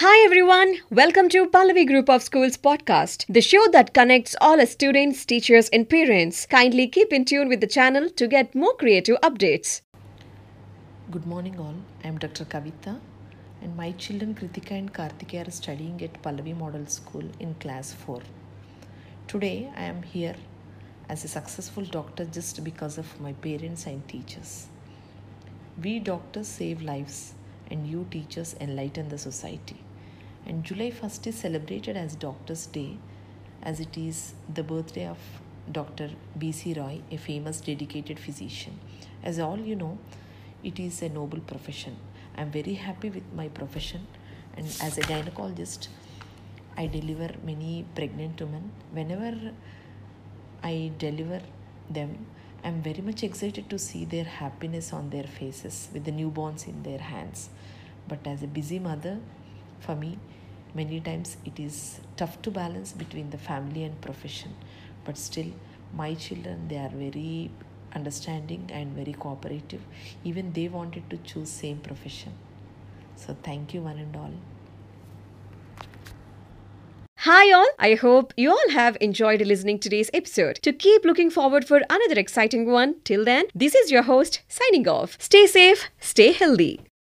Hi everyone, welcome to Pallavi Group of Schools podcast, the show that connects all students, teachers, and parents. Kindly keep in tune with the channel to get more creative updates. Good morning, all. I am Dr. Kavita, and my children Kritika and Karthikeya are studying at Pallavi Model School in class 4. Today, I am here as a successful doctor just because of my parents and teachers. We doctors save lives, and you teachers enlighten the society. And July 1st is celebrated as Doctors' Day, as it is the birthday of Dr. B.C. Roy, a famous dedicated physician. As all you know, it is a noble profession. I am very happy with my profession, and as a gynecologist, I deliver many pregnant women. Whenever I deliver them, I'm very much excited to see their happiness on their faces with the newborns in their hands. But as a busy mother, for me, many times it is tough to balance between the family and profession. But still, my children they are very understanding and very cooperative. Even they wanted to choose same profession. So thank you one and all. Hi all, I hope you all have enjoyed listening today's episode. To keep looking forward for another exciting one, till then, this is your host signing off. Stay safe, stay healthy.